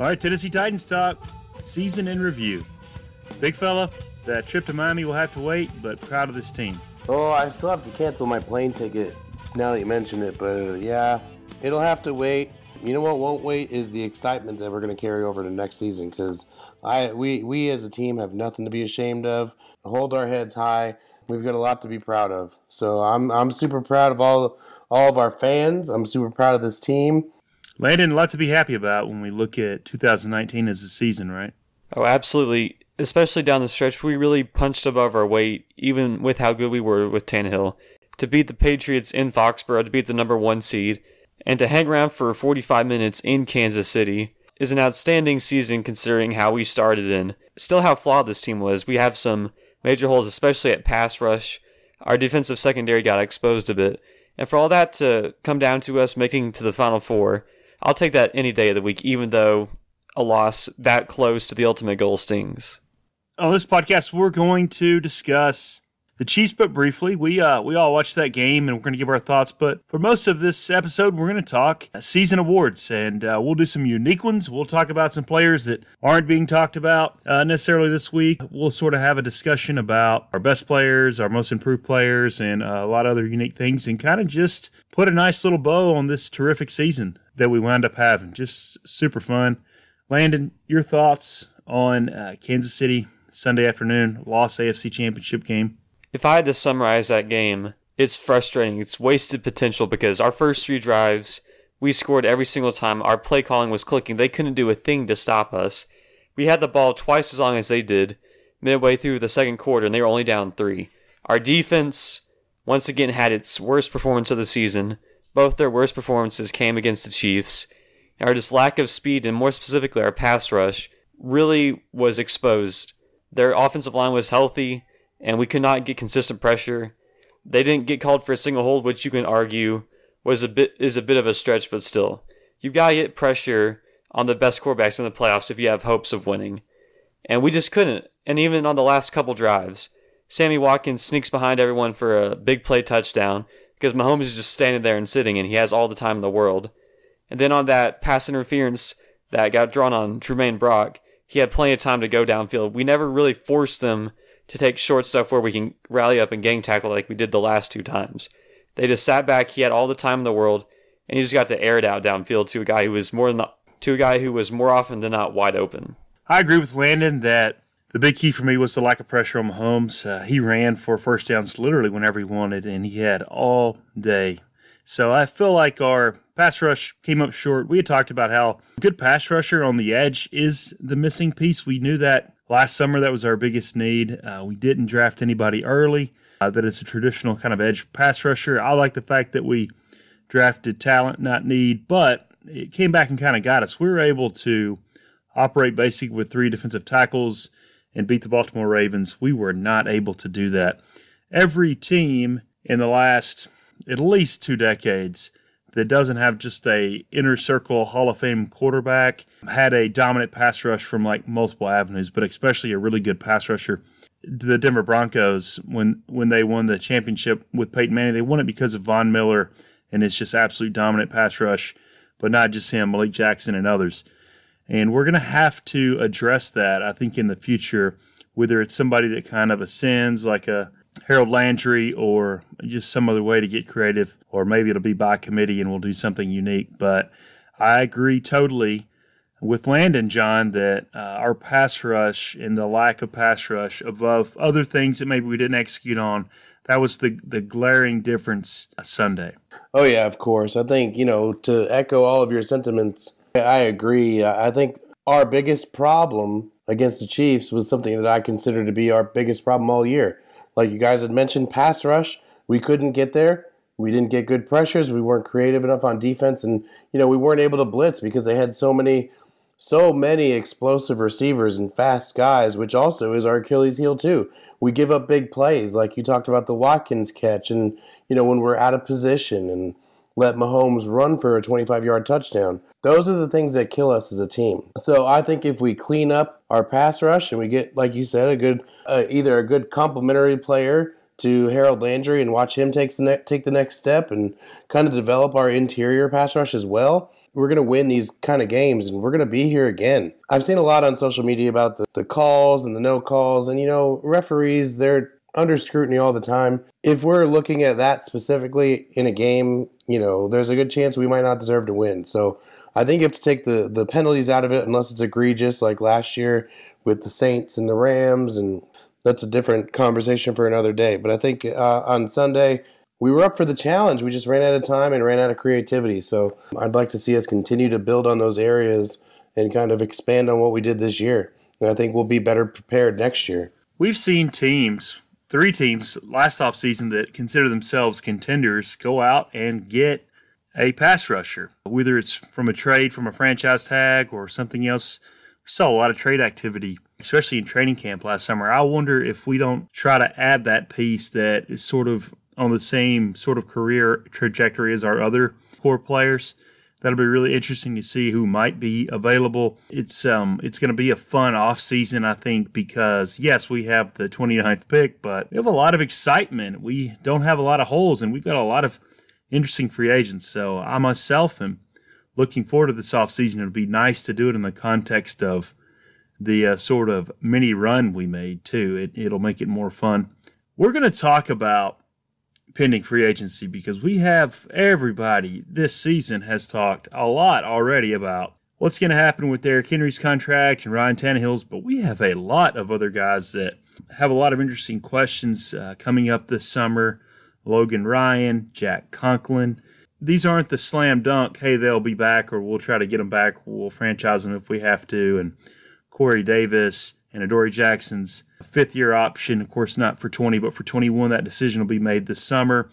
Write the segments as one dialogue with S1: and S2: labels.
S1: All right, Tennessee Titans talk season in review. Big fella, that trip to Miami will have to wait, but proud of this team.
S2: Oh, I still have to cancel my plane ticket now that you mention it, but uh, yeah, it'll have to wait. You know what won't wait is the excitement that we're going to carry over to next season because I we we as a team have nothing to be ashamed of. Hold our heads high. We've got a lot to be proud of. So I'm I'm super proud of all all of our fans. I'm super proud of this team.
S1: Landon, a lot to be happy about when we look at 2019 as a season, right?
S3: Oh, absolutely. Especially down the stretch, we really punched above our weight, even with how good we were with Tannehill. To beat the Patriots in Foxborough, to beat the number one seed, and to hang around for 45 minutes in Kansas City is an outstanding season considering how we started and still how flawed this team was. We have some major holes, especially at pass rush. Our defensive secondary got exposed a bit. And for all that to come down to us making to the Final Four, I'll take that any day of the week, even though a loss that close to the ultimate goal stings.
S1: On this podcast, we're going to discuss the Chiefs, but briefly. We uh, we all watched that game, and we're going to give our thoughts. But for most of this episode, we're going to talk season awards, and uh, we'll do some unique ones. We'll talk about some players that aren't being talked about uh, necessarily this week. We'll sort of have a discussion about our best players, our most improved players, and uh, a lot of other unique things, and kind of just put a nice little bow on this terrific season that we wound up having. Just super fun. Landon, your thoughts on uh, Kansas City Sunday afternoon loss AFC Championship game?
S3: If I had to summarize that game, it's frustrating. It's wasted potential because our first three drives, we scored every single time. Our play calling was clicking. They couldn't do a thing to stop us. We had the ball twice as long as they did midway through the second quarter, and they were only down three. Our defense, once again, had its worst performance of the season. Both their worst performances came against the Chiefs. Our just lack of speed, and more specifically, our pass rush, really was exposed. Their offensive line was healthy, and we could not get consistent pressure. They didn't get called for a single hold, which you can argue was a bit is a bit of a stretch, but still, you've got to get pressure on the best quarterbacks in the playoffs if you have hopes of winning. And we just couldn't. And even on the last couple drives, Sammy Watkins sneaks behind everyone for a big play touchdown because Mahomes is just standing there and sitting, and he has all the time in the world. And then on that pass interference that got drawn on Tramaine Brock, he had plenty of time to go downfield. We never really forced them to take short stuff where we can rally up and gang tackle like we did the last two times. They just sat back. He had all the time in the world, and he just got to air it out downfield to a guy who was more than the, to a guy who was more often than not wide open.
S1: I agree with Landon that the big key for me was the lack of pressure on Mahomes. Uh, he ran for first downs literally whenever he wanted, and he had all day so I feel like our pass rush came up short. We had talked about how good pass rusher on the edge is the missing piece. We knew that last summer. That was our biggest need. Uh, we didn't draft anybody early. Uh, that it's a traditional kind of edge pass rusher. I like the fact that we drafted talent, not need, but it came back and kind of got us. We were able to operate basically with three defensive tackles and beat the Baltimore Ravens. We were not able to do that. Every team in the last at least two decades that doesn't have just a inner circle Hall of Fame quarterback, had a dominant pass rush from like multiple avenues, but especially a really good pass rusher. The Denver Broncos, when when they won the championship with Peyton Manning, they won it because of Von Miller and it's just absolute dominant pass rush, but not just him, Malik Jackson and others. And we're going to have to address that, I think, in the future, whether it's somebody that kind of ascends like a Harold Landry or just some other way to get creative, or maybe it'll be by committee and we'll do something unique. But I agree totally with Landon, Jon, that uh, our pass rush and the lack of pass rush above other things that maybe we didn't execute on, that was the, the glaring difference Sunday.
S2: Oh, yeah, of course. I think, you know, to echo all of your sentiments, I agree. I think our biggest problem against the Chiefs was something that I consider to be our biggest problem all year like you guys had mentioned, pass rush. We couldn't get there. We didn't get good pressures. We weren't creative enough on defense, and you know we weren't able to blitz because they had so many, so many explosive receivers and fast guys, which also is our Achilles heel too. We give up big plays, like you talked about the Watkins catch, and you know when we're out of position and let Mahomes run for a 25 yard touchdown. Those are the things that kill us as a team. So I think if we clean up our pass rush and we get, like you said, a good uh, either a good complementary player to Harold Landry and watch him take the ne- take the next step and kind of develop our interior pass rush as well. we're going to win these kind of games and we're going to be here again. I've seen a lot on social media about the, the calls and the no calls. And, you know, referees, they're under scrutiny all the time. If we're looking at that specifically in a game, you know, there's a good chance we might not deserve to win. So I think you have to take the, the penalties out of it unless it's egregious, like last year with the Saints and the Rams. And that's a different conversation for another day. But I think uh, on Sunday, we were up for the challenge. We just ran out of time and ran out of creativity. So I'd like to see us continue to build on those areas and kind of expand on what we did this year. And I think we'll be better prepared next year.
S1: We've seen teams, three teams last offseason that consider themselves contenders, go out and get a pass rusher, whether it's from a trade from a franchise tag or something else. We saw a lot of trade activity, especially in training camp last summer. I wonder if we don't try to add that piece that is sort of on the same sort of career trajectory as our other core players. That'll be really interesting to see who might be available. It's um it's going to be a fun off season, I think, because yes, we have the 29th pick, but we have a lot of excitement. We don't have a lot of holes, and we've got a lot of interesting free agents. So I myself am looking forward to this off season. It'll be nice to do it in the context of the uh, sort of mini run we made too. It, it'll make it more fun. We're going to talk about pending free agency because we have everybody this season has talked a lot already about what's going to happen with Derrick Henry's contract and Ryan Tannehill's, but we have a lot of other guys that have a lot of interesting questions uh, coming up this summer. Logan Ryan, Jack Conklin. These aren't the slam dunk, hey, they'll be back or we'll try to get them back. We'll franchise them if we have to. And Corey Davis and Adoree Jackson's fifth year option. Of course, not for 20, but for 21. That decision will be made this summer.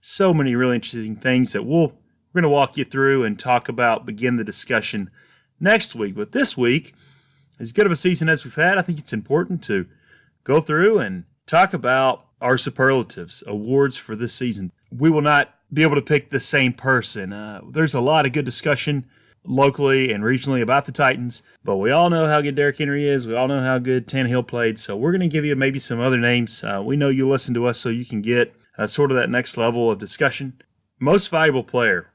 S1: So many really interesting things that we'll, we're going to walk you through and talk about, begin the discussion next week. But this week, as good of a season as we've had, I think it's important to go through and talk about our superlatives, awards for this season. We will not be able to pick the same person. Uh, there's a lot of good discussion locally and regionally about the Titans, but we all know how good Derrick Henry is. We all know how good Tannehill played. So we're going to give you maybe some other names. Uh, we know you listen to us so you can get uh, sort of that next level of discussion. Most valuable player,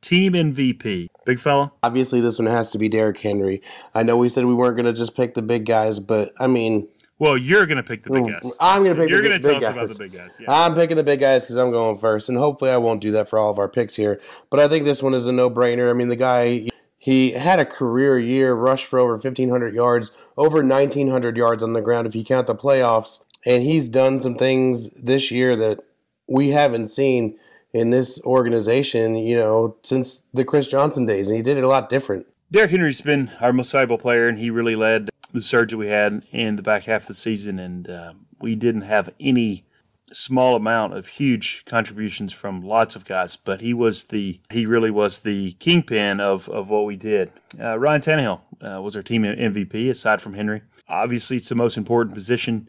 S1: team MVP, big fella.
S2: Obviously, this one has to be Derrick Henry. I know we said we weren't going to just pick the big guys, but I mean,
S1: well, you're going to pick the big mm, guys.
S2: I'm going to pick.
S1: You're
S2: going
S1: to tell us about the big guys. Yeah.
S2: I'm picking the big guys because I'm going first, and hopefully I won't do that for all of our picks here. But I think this one is a no-brainer. I mean, the guy he had a career year, rushed for over 1,500 yards, over 1,900 yards on the ground if you count the playoffs. And he's done some things this year that we haven't seen in this organization, you know, since the Chris Johnson days. And he did it a lot different.
S1: Derrick Henry's been our most valuable player, and he really led the surge that we had in the back half of the season. And uh, we didn't have any small amount of huge contributions from lots of guys, but he was the he really was the kingpin of of what we did. Uh, Ryan Tannehill uh, was our team MVP aside from Henry. Obviously, it's the most important position.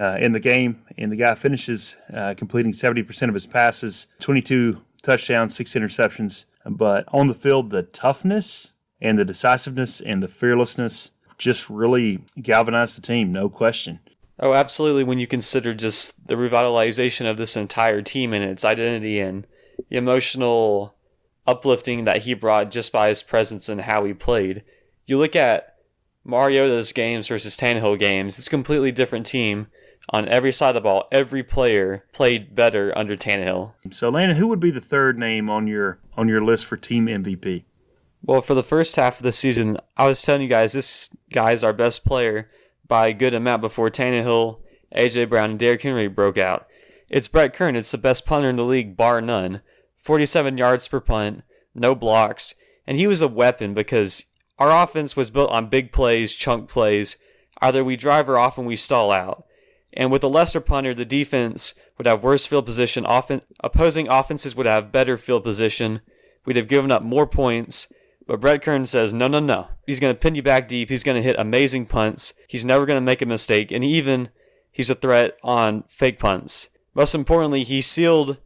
S1: Uh, in the game, and the guy finishes uh, completing 70% of his passes, 22 touchdowns, six interceptions. But on the field, the toughness and the decisiveness and the fearlessness just really galvanized the team, no question.
S3: Oh, absolutely. When you consider just the revitalization of this entire team and its identity and the emotional uplifting that he brought just by his presence and how he played. You look at Mariota's games versus Tannehill games, it's a completely different team on every side of the ball. Every player played better under Tannehill.
S1: So, Landon, who would be the third name on your on your list for team MVP?
S3: Well, for the first half of the season, I was telling you guys this guy's our best player by a good amount before Tannehill, AJ Brown, and Derrick Henry broke out. It's Brett Kern. It's the best punter in the league, bar none. 47 yards per punt, no blocks, and he was a weapon because our offense was built on big plays, chunk plays. Either we drive or often we stall out. And with a lesser punter, the defense would have worse field position. Offen- opposing offenses would have better field position. We'd have given up more points but Brett Kern says, no, no, no. He's going to pin you back deep. He's going to hit amazing punts. He's never going to make a mistake. And even he's a threat on fake punts. Most importantly, he sealed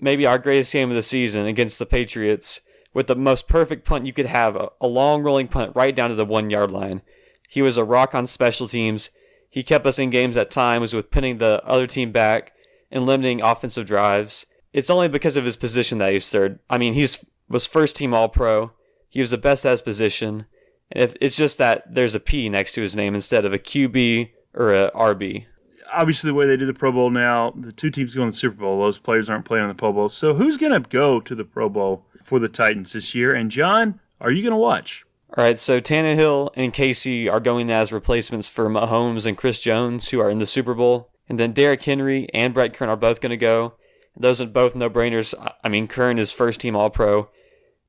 S3: maybe our greatest game of the season against the Patriots with the most perfect punt you could have a long rolling punt right down to the one yard line. He was a rock on special teams. He kept us in games at times with pinning the other team back and limiting offensive drives. It's only because of his position that he's third. I mean, he's was first team All Pro He was the best at his position. If it's just that there's a P next to his name instead of a QB or a RB.
S1: Obviously, the way they do the Pro Bowl now, the two teams going to the Super Bowl, those players aren't playing in the Pro Bowl. So, who's going to go to the Pro Bowl for the Titans this year? And, Jon, are you going to watch?
S3: All right, so Tannehill and Casey are going as replacements for Mahomes and Chris Jones, who are in the Super Bowl. And then Derrick Henry and Brett Kern are both going to go. Those are both no brainers. I mean, Kern is first team All Pro.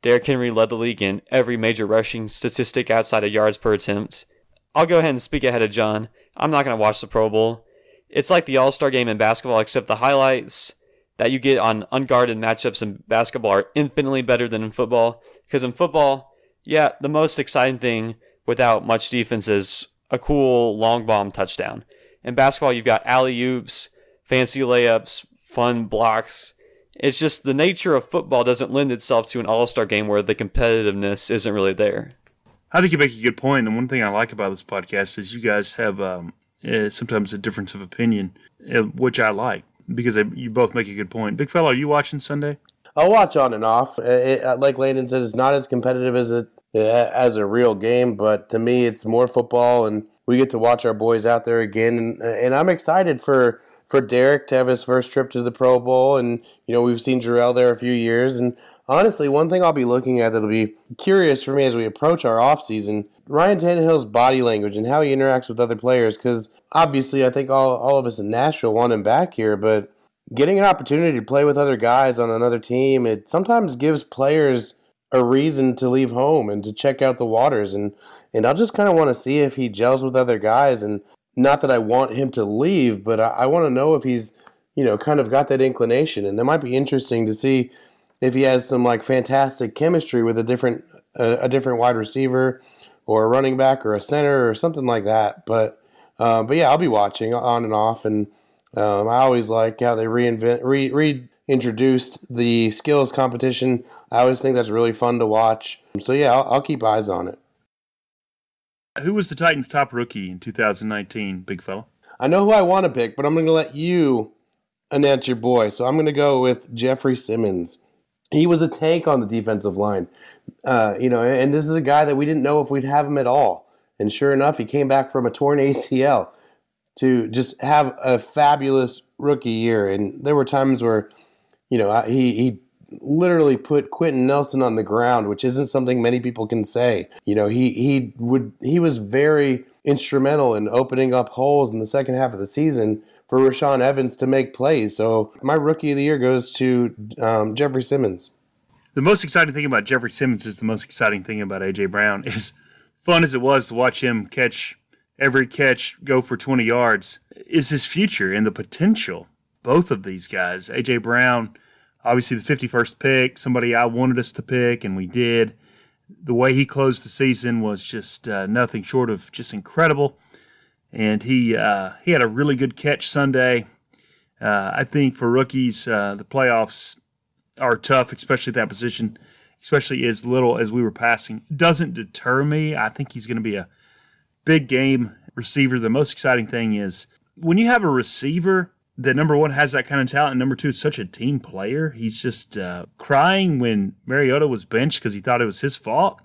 S3: Derrick Henry led the league in every major rushing statistic outside of yards per attempt. I'll go ahead and speak ahead of Jon. I'm not going to watch the Pro Bowl. It's like the All Star game in basketball, except the highlights that you get on unguarded matchups in basketball are infinitely better than in football. Because in football, yeah, the most exciting thing without much defense is a cool long bomb touchdown. In basketball, you've got alley oops, fancy layups, fun blocks. It's just the nature of football doesn't lend itself to an all star game where the competitiveness isn't really there.
S1: I think you make a good point. And one thing I like about this podcast is you guys have um, uh, sometimes a difference of opinion, uh, which I like because you both make a good point. Big fella, are you watching Sunday?
S2: I'll watch on and off. It, it, like Landon said, it's not as competitive as it as a real game, but to me, it's more football, and we get to watch our boys out there again. And, and I'm excited for for Derrick to have his first trip to the Pro Bowl, and you know we've seen Jurrell there a few years. And honestly, one thing I'll be looking at that'll be curious for me as we approach our offseason, Ryan Tannehill's body language and how he interacts with other players. Because obviously, I think all all of us in Nashville want him back here, but getting an opportunity to play with other guys on another team, it sometimes gives players a reason to leave home and to check out the waters and and I'll just kind of want to see if he gels with other guys and not that I want him to leave, but I, I want to know if he's, you know, kind of got that inclination. And it might be interesting to see if he has some like fantastic chemistry with a different uh, a different wide receiver or a running back or a center or something like that. But uh, but yeah, I'll be watching on and off, and um, I always like how they reinvent re reintroduced the skills competition. I always think that's really fun to watch. So yeah, I'll, I'll keep eyes on it.
S1: Who was the Titans' top rookie in 2019, big fella?
S2: I know who I want to pick, but I'm going to let you announce your boy. So I'm going to go with Jeffrey Simmons. He was a tank on the defensive line, uh, you know, and this is a guy that we didn't know if we'd have him at all. And sure enough, he came back from a torn ACL to just have a fabulous rookie year. And there were times where, you know, he he literally put Quenton Nelson on the ground, which isn't something many people can say. You know, he he would he was very instrumental in opening up holes in the second half of the season for Rashaan Evans to make plays. So my rookie of the year goes to um, Jeffrey Simmons.
S1: The most exciting thing about Jeffrey Simmons is the most exciting thing about AJ Brown. is fun as it was to watch him catch every catch, go for 20 yards, is his future and the potential. Both of these guys, AJ Brown obviously the 51st pick, somebody I wanted us to pick, and we did. The way he closed the season was just uh, nothing short of just incredible. And he uh, he had a really good catch Sunday. Uh, I think for rookies, uh, the playoffs are tough, especially at that position, especially as little as we were passing. Doesn't deter me. I think he's going to be a big game receiver. The most exciting thing is when you have a receiver that number one has that kind of talent, and number two is such a team player. He's just uh, crying when Mariota was benched because he thought it was his fault,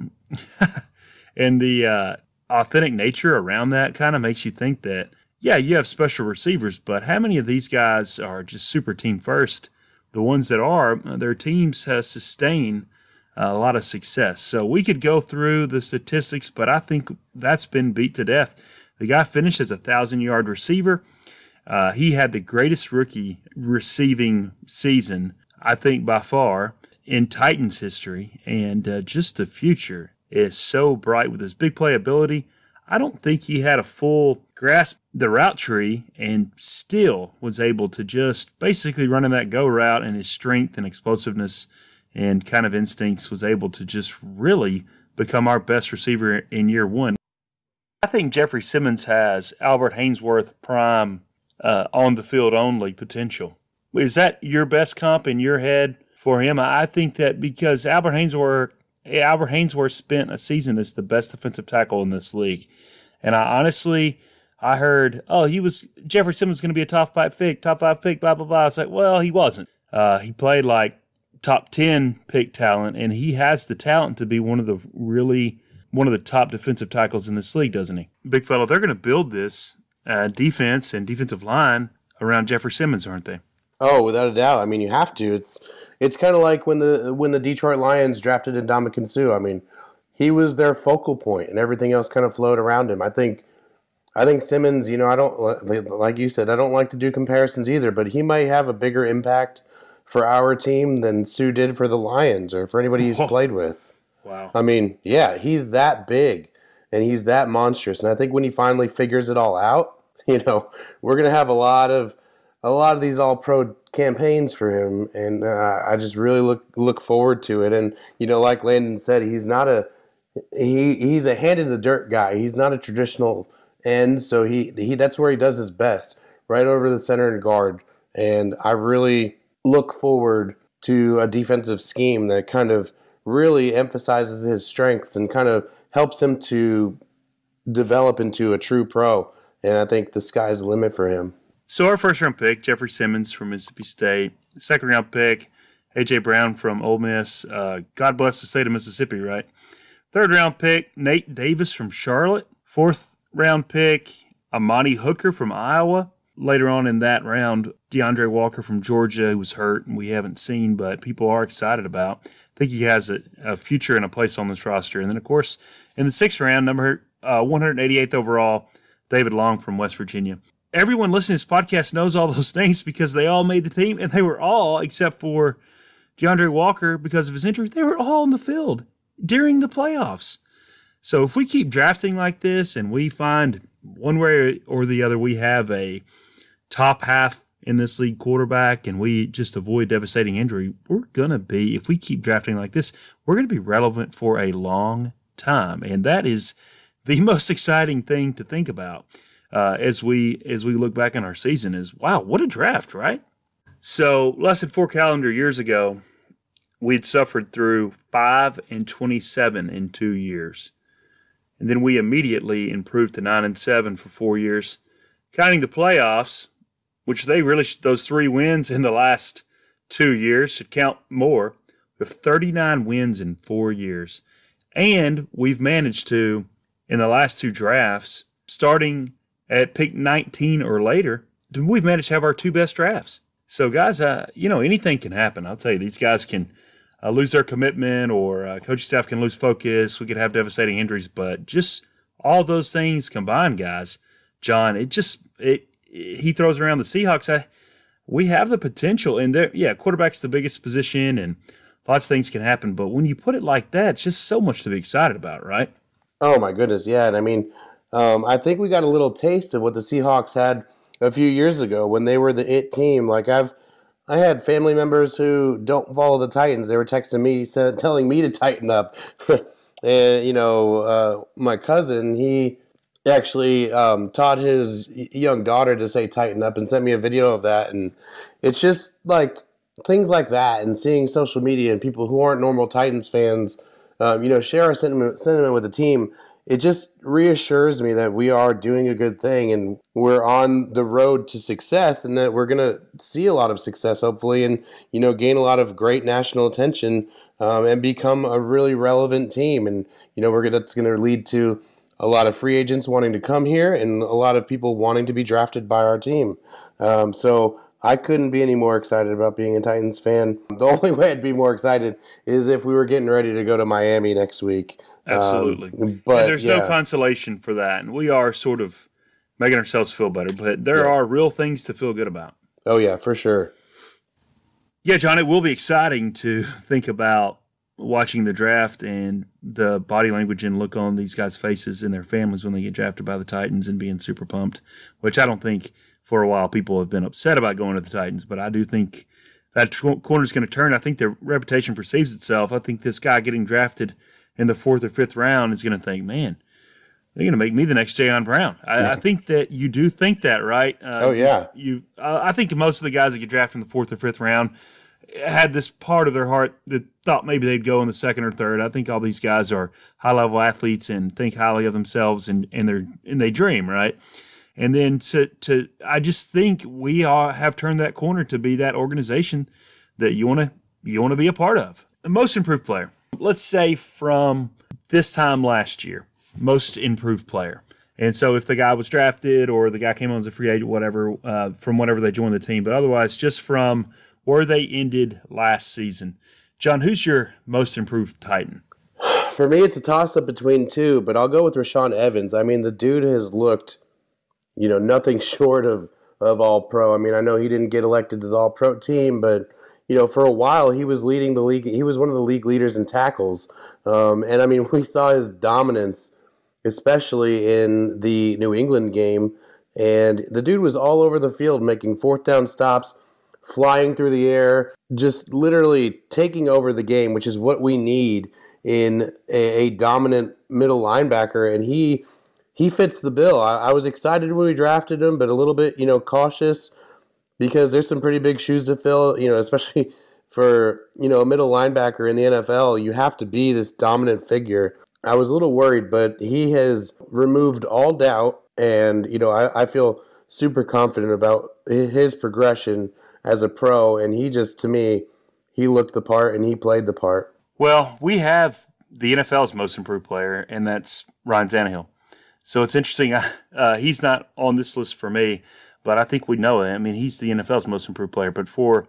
S1: and the uh, authentic nature around that kind of makes you think that yeah, you have special receivers, but how many of these guys are just super team first? The ones that are, their teams have sustained a lot of success. So we could go through the statistics, but I think that's been beat to death. The guy finished as a thousand yard receiver. Uh, he had the greatest rookie receiving season, I think, by far in Titans history. And uh, just the future is so bright with his big playability. I don't think he had a full grasp the route tree and still was able to just basically run in that go route and his strength and explosiveness and kind of instincts was able to just really become our best receiver in year one. I think Jeffrey Simmons has Albert Haynesworth prime uh, on the field only potential. Is that your best comp in your head for him? I think that because Albert Haynesworth, Albert Haynesworth spent a season as the best defensive tackle in this league, and I honestly, I heard, oh, he was Jeffrey Simmons going to be a top five pick, top five pick, blah blah blah. I was like, well, he wasn't. Uh, he played like top 10 pick talent, and he has the talent to be one of the really one of the top defensive tackles in this league, doesn't he? Big fellow, they're going to build this uh, defense and defensive line around Jeffrey Simmons, aren't they?
S2: Oh, without a doubt. I mean, you have to. It's it's kind of like when the when the Detroit Lions drafted Ndamukong Suh. I mean, he was their focal point, and everything else kind of flowed around him. I think I think Simmons. You know, I don't like you said. I don't like to do comparisons either, but he might have a bigger impact for our team than Suh did for the Lions or for anybody he's played with.
S1: Wow.
S2: I mean, yeah, he's that big and he's that monstrous. And I think when he finally figures it all out, you know, we're gonna have a lot of a lot of these all pro campaigns for him, and uh, I just really look look forward to it. And you know, like Landon said, he's not a he he's a hand in the dirt guy. He's not a traditional end, so he he that's where he does his best, right over the center and guard. And I really look forward to a defensive scheme that kind of really emphasizes his strengths and kind of helps him to develop into a true pro. And I think the sky's the limit for him.
S1: So our first round pick, Jeffrey Simmons from Mississippi State. Second round pick, AJ Brown from Ole Miss. Uh, God bless the state of Mississippi, right? Third round pick, Nate Davis from Charlotte. Fourth round pick, Amani Hooker from Iowa. Later on in that round, D'Andre Walker from Georgia, who was hurt and we haven't seen, but people are excited about. I think he has a, a future and a place on this roster. And then, of course, in the sixth round, number uh, 188th overall, David Long from West Virginia everyone listening to this podcast knows all those names because they all made the team, and they were all, except for D'Andre Walker, because of his injury, they were all in the field during the playoffs. So if we keep drafting like this and we find one way or the other we have a top half in this league quarterback and we just avoid devastating injury, we're going to be, if we keep drafting like this, we're going to be relevant for a long time. And that is the most exciting thing to think about uh, as we as we look back on our season is wow, what a draft, right? So less than four calendar years ago, we'd suffered through five and twenty seven in two years, and then we immediately improved to nine and seven for four years, counting the playoffs, which they really those three wins in the last two years should count more. We have 39 wins in four years. And we've managed to, in the last two drafts, starting at pick 19 or later, we've managed to have our two best drafts. So, guys, uh, you know, anything can happen. I'll tell you, these guys can uh, lose their commitment or uh, coaching staff can lose focus. We could have devastating injuries, but just all those things combined, guys, Jon, it just, it, it he throws around the Seahawks. I, we have the potential, and there, yeah, quarterback's the biggest position, and lots of things can happen. But when you put it like that, it's just so much to be excited about, right?
S2: Oh my goodness, yeah. And I mean, um, I think we got a little taste of what the Seahawks had a few years ago when they were the it team. Like I've, I had family members who don't follow the Titans. They were texting me, telling me to tighten up. and you know, uh, my cousin, he actually um, taught his young daughter to say "tighten up" and sent me a video of that. And it's just like things like that, and seeing social media and people who aren't normal Titans fans, um, you know, share our sentiment, sentiment with the team. It just reassures me that we are doing a good thing and we're on the road to success and that we're going to see a lot of success hopefully and you know gain a lot of great national attention um, and become a really relevant team. And you know we're gonna, that's going to lead to a lot of free agents wanting to come here and a lot of people wanting to be drafted by our team. Um, so I couldn't be any more excited about being a Titans fan. The only way I'd be more excited is if we were getting ready to go to Miami next week.
S1: Absolutely. Um, but and there's yeah. no consolation for that. And we are sort of making ourselves feel better, but there yeah. are real things to feel good about.
S2: Oh, yeah, for sure.
S1: Yeah, Jon, it will be exciting to think about watching the draft and the body language and look on these guys' faces and their families when they get drafted by the Titans and being super pumped, which I don't think for a while people have been upset about going to the Titans, but I do think that corner is going to turn. I think their reputation perceives itself. I think this guy getting drafted – in the fourth or fifth round is going to think, man, they're going to make me the next Jayon Brown. I, yeah. I, think that you do think that, right?
S2: Uh, oh yeah.
S1: You, uh, I think most of the guys that get drafted in the fourth or fifth round had this part of their heart that thought maybe they'd go in the second or third. I think all these guys are high level athletes and think highly of themselves and and they and they dream, right? And then to to I just think we are have turned that corner to be that organization that you want to you want to be a part of. Most improved player. Let's say from this time last year, most improved player. And so if the guy was drafted or the guy came on as a free agent, whatever, uh, from whenever they joined the team, but otherwise just from where they ended last season. Jon, who's your most improved Titan?
S2: For me, it's a toss up between two, but I'll go with Rashaan Evans. I mean, the dude has looked, you know, nothing short of, of all pro. I mean, I know he didn't get elected to the all pro team, but, you know, for a while he was leading the league. He was one of the league leaders in tackles. Um, and I mean, we saw his dominance especially in the New England game. And the dude was all over the field making fourth down stops, flying through the air, just literally taking over the game, which is what we need in a, a dominant middle linebacker. And he he fits the bill. I, I was excited when we drafted him, but a little bit, you know, cautious because there's some pretty big shoes to fill, you know, especially for, you know, a middle linebacker in the NFL. You have to be this dominant figure I was a little worried, but he has removed all doubt, and you know I, I feel super confident about his progression as a pro, and he just to me he looked the part and he played the part.
S1: Well, we have the NFL's most improved player, and that's Ryan Tannehill. So it's interesting. Uh, he's not on this list for me, but I think we know it. I mean, he's the NFL's most improved player. But for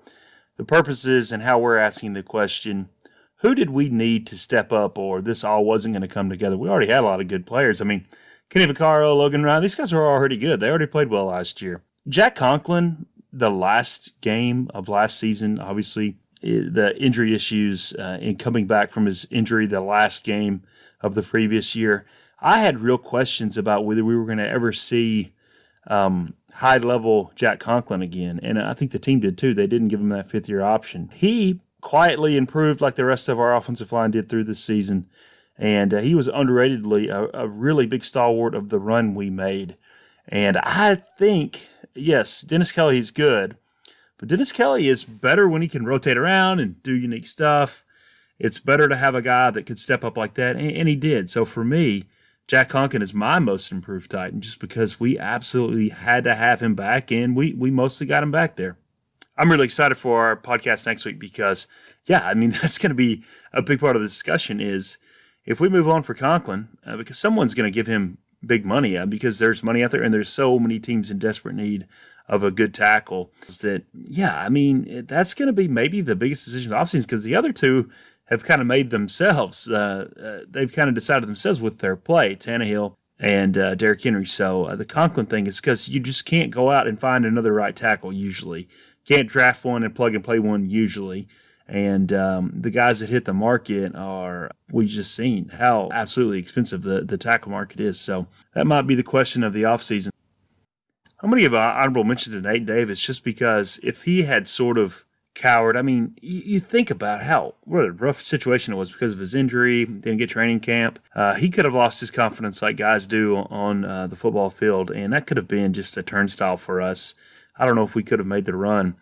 S1: the purposes and how we're asking the question, who did we need to step up or this all wasn't going to come together? We already had a lot of good players. I mean, Kenny Vaccaro, Logan Ryan, these guys were already good. They already played well last year. Jack Conklin, the last game of last season, obviously the injury issues uh, in coming back from his injury the last game of the previous year. I had real questions about whether we were going to ever see um, high level Jack Conklin again. And I think the team did too. They didn't give him that fifth year option. He quietly improved like the rest of our offensive line did through this season. And uh, he was underratedly a, a, really big stalwart of the run we made. And I think, yes, Dennis Kelly is good, but Dennis Kelly is better when he can rotate around and do unique stuff. It's better to have a guy that could step up like that, and, and he did. So for me, Jack Conklin is my most improved Titan just because we absolutely had to have him back, and we, we mostly got him back there. I'm really excited for our podcast next week because, yeah, I mean, that's going to be a big part of the discussion is if we move on for Conklin, uh, because someone's going to give him big money uh, because there's money out there and there's so many teams in desperate need of a good tackle that, yeah, I mean, that's going to be maybe the biggest decision of the offseason because the other two have kind of made themselves, uh, uh, they've kind of decided themselves with their play, Tannehill and uh, Derrick Henry. So uh, the Conklin thing is because you just can't go out and find another right tackle usually can't draft one and plug and play one usually. And um, the guys that hit the market are, we've just seen how absolutely expensive the, the tackle market is. So that might be the question of the offseason. I'm going to give an honorable mention to Nate Davis just because if he had sort of cowered, I mean, you, you think about how what a rough situation it was because of his injury, didn't get training camp. Uh, he could have lost his confidence like guys do on uh, the football field, and that could have been just a turnstile for us I don't know if we could have made the run.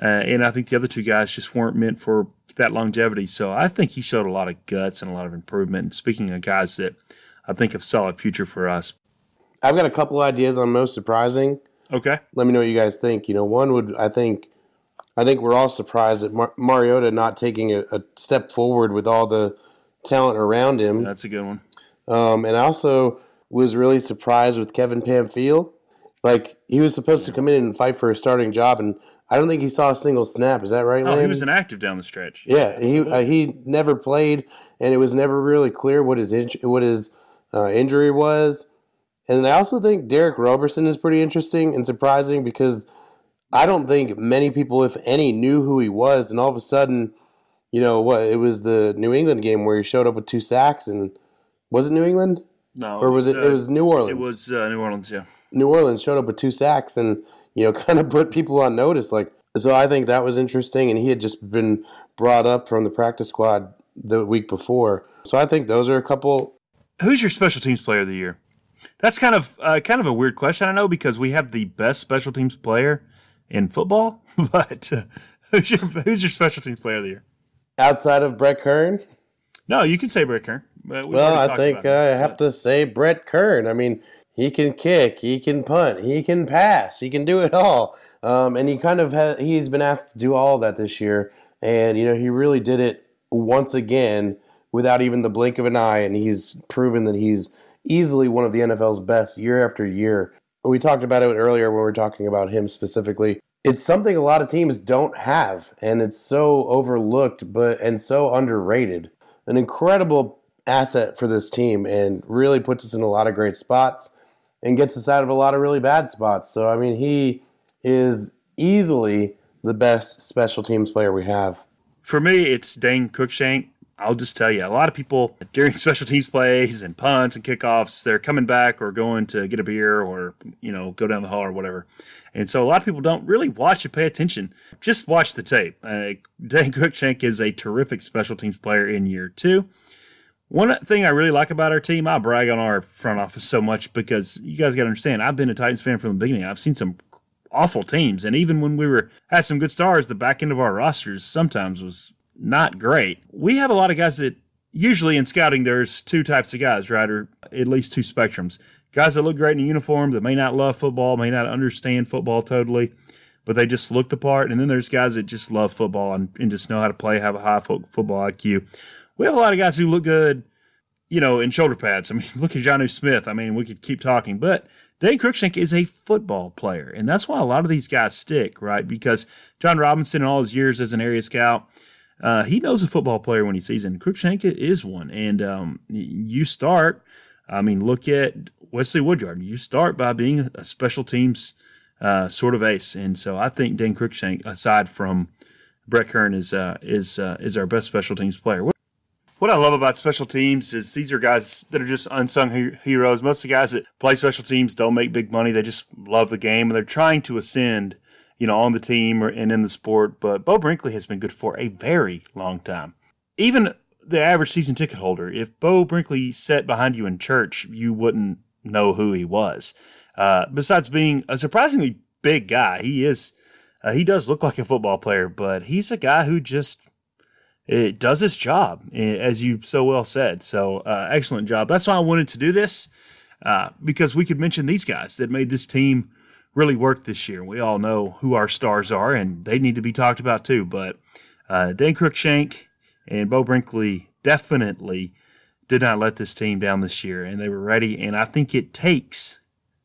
S1: Uh, and I think the other two guys just weren't meant for that longevity. So I think he showed a lot of guts and a lot of improvement. And speaking of guys that I think have solid future for us.
S2: I've got a couple ideas on most surprising.
S1: Okay.
S2: Let me know what you guys think. You know, one would I think I think we're all surprised at Mar- Mariota not taking a, a, step forward with all the talent around him.
S1: That's a good one.
S2: Um, and I also was really surprised with Kevin Pamphile. Like he was supposed to come in and fight for a starting job, and I don't think he saw a single snap. Is that right?
S1: Oh, he was inactive down the stretch.
S2: Yeah, he uh, he never played, and it was never really clear what his what his uh, injury was. And I also think Derick Roberson is pretty interesting and surprising because I don't think many people, if any, knew who he was, and all of a sudden, you know what? It was the New England game where he showed up with two sacks, and was it New England?
S1: No,
S2: or was it? It was, uh, it was New Orleans.
S1: It was uh, New Orleans, yeah.
S2: New Orleans showed up with two sacks and you know kind of put people on notice. Like so, I think that was interesting, and he had just been brought up from the practice squad the week before. So I think those are a couple.
S1: Who's your special teams player of the year? That's kind of uh, kind of a weird question. I know because we have the best special teams player in football, but uh, who's your who's your special teams player of the year?
S2: Outside of Brett Kern?
S1: No, you can say Brett Kern.
S2: well, I think I have to say Brett Kern. I mean, he can kick, he can punt, he can pass, he can do it all. Um, and he kind of ha- he's been asked to do all that this year. And, you know, he really did it once again without even the blink of an eye. And he's proven that he's easily one of the NFL's best year after year. We talked about it earlier when we were talking about him specifically. It's something a lot of teams don't have, and it's so overlooked but and so underrated. An incredible asset for this team and really puts us in a lot of great spots and gets us out of a lot of really bad spots. So I mean he is easily the best special teams player we have.
S1: For me, it's Dane Cruikshank. I'll just tell you, a lot of people during special teams plays and punts and kickoffs, they're coming back or going to get a beer or, you know, go down the hall or whatever. And so a lot of people don't really watch and pay attention. Just watch the tape. Uh, Dane Cruikshank is a terrific special teams player in year two. One thing I really like about our team, I brag on our front office so much because you guys got to understand, I've been a Titans fan from the beginning. I've seen some awful teams, and even when we were had some good stars, the back end of our rosters sometimes was not great. We have a lot of guys that usually in scouting there's two types of guys, right, or at least two spectrums. Guys that look great in a uniform that may not love football, may not understand football totally, but they just look the part. And then there's guys that just love football and, and just know how to play, have a high fo- football IQ. We have a lot of guys who look good, you know, in shoulder pads. I mean, look at Jonnu Smith. I mean, we could keep talking, but Dane Cruikshank is a football player, and that's why a lot of these guys stick, right? Because Jon Robinson, in all his years as an area scout, uh, he knows a football player when he sees him. And Cruikshank is one, and um, you start. I mean, look at Wesley Woodyard. You start by being a special teams uh, sort of ace, and so I think Dan Cruikshank, aside from Brett Kern, is uh, is uh, is our best special teams player. What, what I love about special teams is these are guys that are just unsung he- heroes. Most of the guys that play special teams don't make big money; they just love the game and they're trying to ascend you know, on the team or, and in the sport. But Beau Brinkley has been good for a very long time. Even the average season ticket holder, if Beau Brinkley sat behind you in church, you wouldn't know who he was. Uh, besides being a surprisingly big guy, he is. Uh, he does look like a football player, but he's a guy who just it does his job, as you so well said. So, uh, excellent job. That's why I wanted to do this uh, because we could mention these guys that made this team really work this year. We all know who our stars are, and they need to be talked about too. But uh, Dane Cruikshank and Beau Brinkley definitely did not let this team down this year, and they were ready. And I think it takes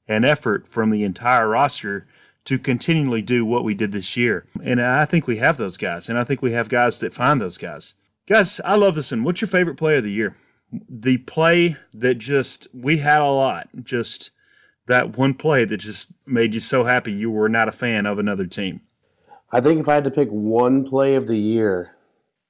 S1: an effort from the entire roster to continually do what we did this year. And I think we have those guys, and I think we have guys that find those guys. Guys, I love this one. What's your favorite play of the year? The play that just, we had a lot, just that one play that just made you so happy you were not a fan of another team?
S2: I think if I had to pick one play of the year,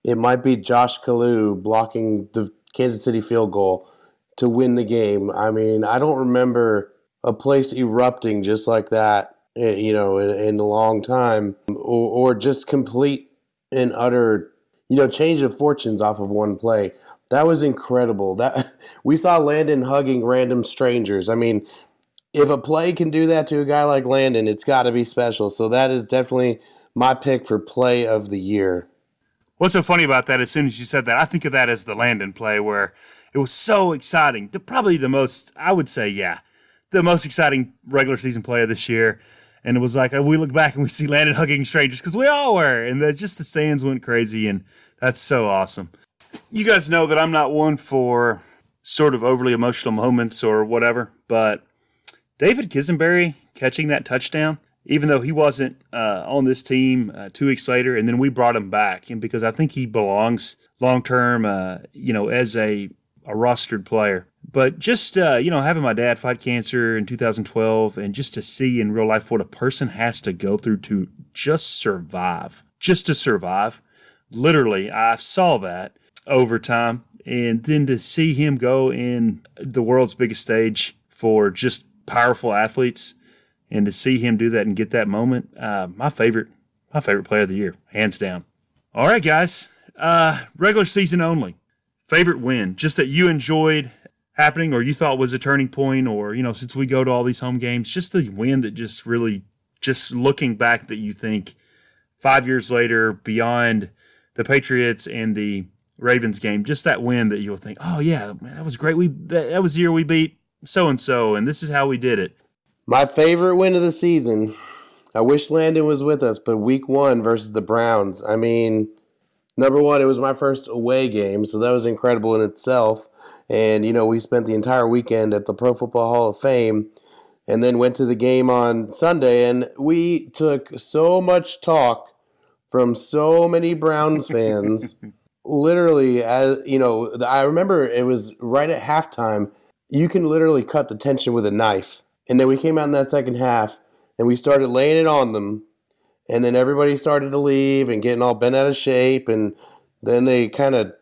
S2: it might be Josh Kalu blocking the Kansas City field goal to win the game. I mean, I don't remember a place erupting just like that, eh, you know, in, in a long time, or, or just complete and utter, you know, change of fortunes off of one play. That was incredible. That we saw Landon hugging random strangers. I mean, if a play can do that to a guy like Landon, it's got to be special. So that is definitely my pick for play of the year.
S1: What's so funny about that? As soon as you said that, I think of that as the Landon play, where it was so exciting. Probably the most, I would say, yeah, the most exciting regular season play of this year. And it was like we look back and we see Landon hugging strangers because we all were, and the, just the stands went crazy, and that's so awesome. You guys know that I'm not one for sort of overly emotional moments or whatever, but David Quessenberry catching that touchdown, even though he wasn't uh, on this team uh, two weeks later, and then we brought him back, and because I think he belongs long term, uh, you know, as a a rostered player. But just uh, you know, having my dad fight cancer in 2012, and just to see in real life what a person has to go through to just survive, just to survive. Literally, I saw that over time, and then to see him go in the world's biggest stage for just powerful athletes, and to see him do that and get that moment, uh, my favorite, my favorite player of the year, hands down. All right, guys, uh, regular season only. Favorite win, just that you enjoyed happening or you thought was a turning point, or you know, since we go to all these home games, just the win that just really, just looking back, that you think five years later, beyond the Patriots and the Ravens game, just that win that you'll think, oh yeah, man, that was great. We that, that was the year we beat so and so, and this is how we did it.
S2: My favorite win of the season. I wish Landon was with us, but week one versus the Browns. I mean, number one, it was my first away game, so that was incredible in itself. And, you know, we spent the entire weekend at the Pro Football Hall of Fame and then went to the game on Sunday. And we took so much talk from so many Browns fans. literally, as you know, I remember it was right at halftime. You can literally cut the tension with a knife. And then we came out in that second half and we started laying it on them. And then everybody started to leave and getting all bent out of shape. And then they kind of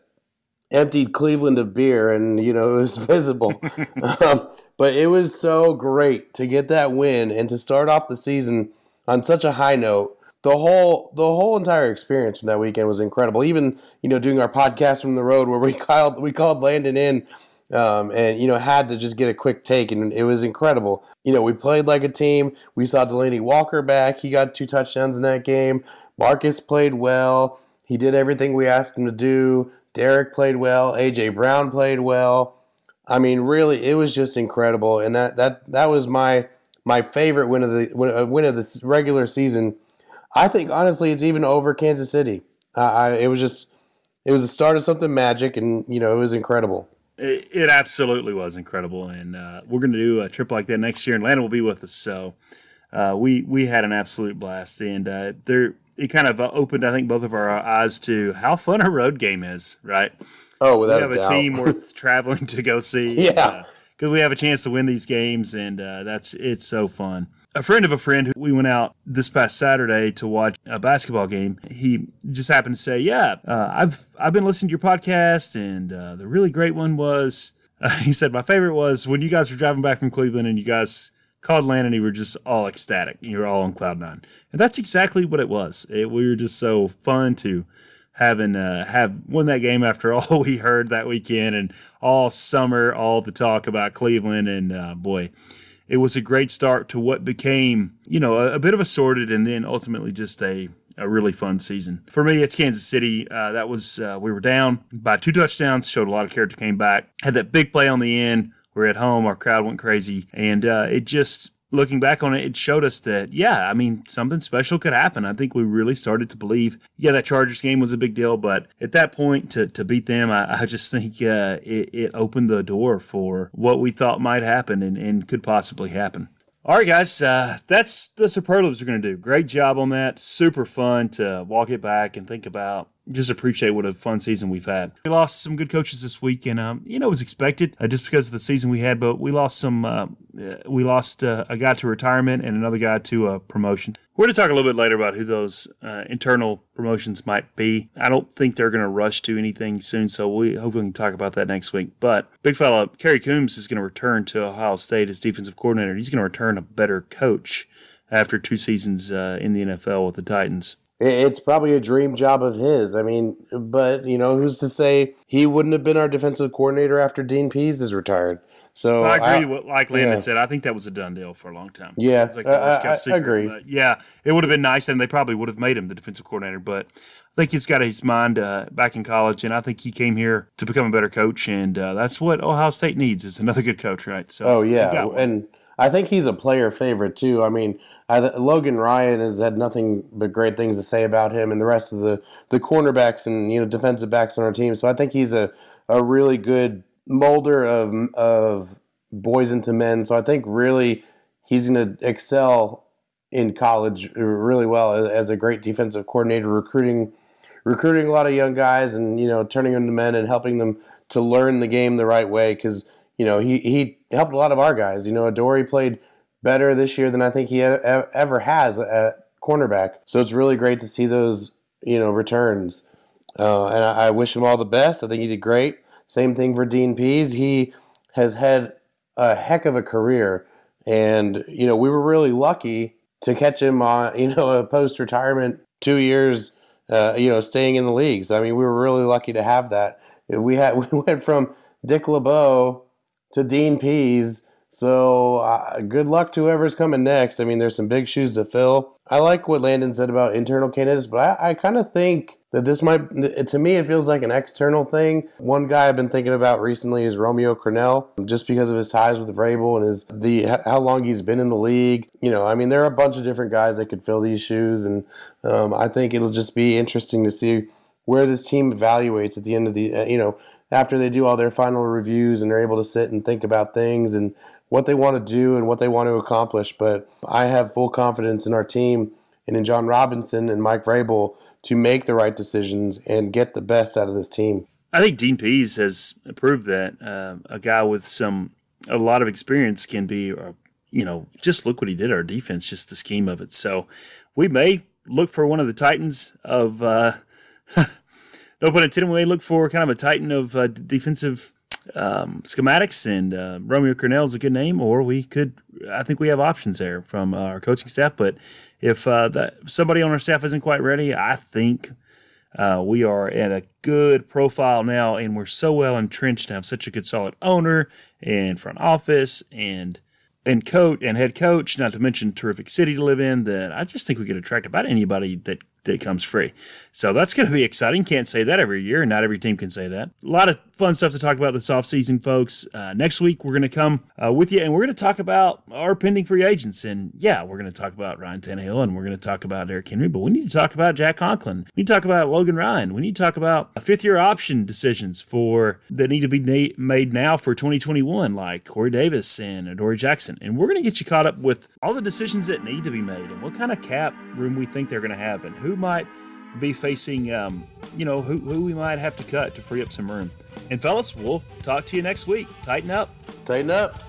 S2: emptied Cleveland of beer, and you know it was visible. um, but it was so great to get that win and to start off the season on such a high note. The whole the whole entire experience from that weekend was incredible. Even you know doing our podcast from the road where we called we called Landon in. Um, and you know had to just get a quick take, and it was incredible. You know, we played like a team. We saw Delanie Walker back; he got two touchdowns in that game. Marcus played well. He did everything we asked him to do. Derrick played well. AJ Brown played well. I mean, really, it was just incredible, and that that that was my my favorite win of the win of the regular season. I think honestly, it's even over Kansas City. Uh, I, it was just it was the start of something magic, and you know, it was incredible.
S1: It, it absolutely was incredible, and uh, we're going to do a trip like that next year, and Landon will be with us. So uh, we we had an absolute blast, and uh, there it kind of uh, opened, I think, both of our eyes to how fun a road game is, right?
S2: Oh, without
S1: we have
S2: a,
S1: a team worth traveling to go see.
S2: Yeah,
S1: because uh, we have a chance to win these games, and uh, that's it's so fun. A friend of a friend who we went out this past Saturday to watch a basketball game. He just happened to say, "Yeah, uh, I've I've been listening to your podcast, and uh, the really great one was." he said, "My favorite was when you guys were driving back from Cleveland, and you guys." called land and you were just all ecstatic. You were all on cloud nine, and that's exactly what it was. It, we were just so fun to having uh, have won that game after all we heard that weekend and all summer, all the talk about Cleveland, and uh, boy. It was a great start to what became, you know, a, a bit of a sorted and then ultimately just a a really fun season. For me, it's Kansas City. Uh, that was uh, we were down by two touchdowns, showed a lot of character, came back, had that big play on the end, we're at home. Our crowd went crazy, and uh, it just looking back on it, it showed us that, yeah, I mean, something special could happen. I think we really started to believe, yeah, that Chargers game was a big deal, but at that point, to, to beat them, I, I just think uh, it, it, opened the door for what we thought might happen and, and could possibly happen. All right, guys, uh, that's the superlatives we're going to do. Great job on that. Super fun to walk it back and think about just appreciate what a fun season we've had. We lost some good coaches this week, and um, you know it was expected uh, just because of the season we had. But we lost some. Uh, we lost uh, a guy to retirement and another guy to a promotion. We're going to talk a little bit later about who those uh, internal promotions might be. I don't think they're going to rush to anything soon, so we hope we can talk about that next week. But big fella Kerry Coombs is going to return to Ohio State as defensive coordinator. He's going to return a better coach after two seasons uh, in the NFL with the Titans
S2: it's probably a dream job of his. I mean, but you know, who's to say he wouldn't have been our defensive coordinator after Dean Pees is retired? So
S1: I agree. I, with, like Landon yeah. said, I think that was a done deal for a long time.
S2: Yeah, like I, I, I, agree.
S1: But yeah, it would have been nice, and they probably would have made him the defensive coordinator. But I think he's got his mind uh, back in college, and I think he came here to become a better coach, and uh, that's what Ohio State needs is another good coach, right?
S2: So oh yeah, and I think he's a player favorite too. I mean, I, Logan Ryan has had nothing but great things to say about him, and the rest of the the cornerbacks and you know defensive backs on our team. So I think he's a a really good molder of of boys into men. So I think really he's going to excel in college really well as a great defensive coordinator, recruiting recruiting a lot of young guys and you know turning them to men and helping them to learn the game the right way because you know he he helped a lot of our guys. You know, Adoree played better this year than I think he ever has at cornerback. So it's really great to see those you know returns. Uh, and I, I, wish him all the best. I think he did great. Same thing for Dean Pees. He has had a heck of a career, and you know we were really lucky to catch him on you know a post retirement two years. Uh, you know, staying in the league. So I mean, we were really lucky to have that. We had we went from Dick LeBeau to Dean Pees so uh, good luck to whoever's coming next. I mean, there's some big shoes to fill. I like what Landon said about internal candidates, but I, I kind of think that this might, to me, it feels like an external thing. One guy I've been thinking about recently is Romeo Crennel, just because of his ties with Vrabel and his the how long he's been in the league. You know, I mean, there are a bunch of different guys that could fill these shoes, and um, I think it'll just be interesting to see where this team evaluates at the end of the, uh, you know, after they do all their final reviews and they're able to sit and think about things and what they want to do and what they want to accomplish. But I have full confidence in our team and in Jon Robinson and Mike Vrabel to make the right decisions and get the best out of this team.
S1: I think Dean Pees has proved that uh, a guy with some a lot of experience can be, uh, you know, just look what he did our defense, just the scheme of it. So we may look for one of the titans of. Uh, no pun intended. We may look for kind of a titan of uh, defensive um, schematics, and uh, Romeo Crennel is a good name, or we could. I think we have options there from uh, our coaching staff. But if uh, somebody on our staff isn't quite ready, I think uh, we are at a good profile now, and we're so well entrenched to have such a good, solid owner and front office and and coach and head coach. Not to mention terrific city to live in. That I just think we could attract about anybody that that comes free. So that's going to be exciting. Can't say that every year. Not every team can say that. A lot of fun stuff to talk about this offseason, folks. Uh, next week, we're going to come uh, with you and we're going to talk about our pending free agents. And yeah, we're going to talk about Ryan Tannehill and we're going to talk about Derrick Henry, but we need to talk about Jack Conklin. We need to talk about Logan Ryan. We need to talk about fifth year option decisions for that need to be na- made now for 2021, like Corey Davis and Adoree Jackson. And we're going to get you caught up with all the decisions that need to be made and what kind of cap room we think they're going to have and who might be facing, um, you know, who, who we might have to cut to free up some room. And fellas, we'll talk to you next week. Tighten up.
S2: Tighten up.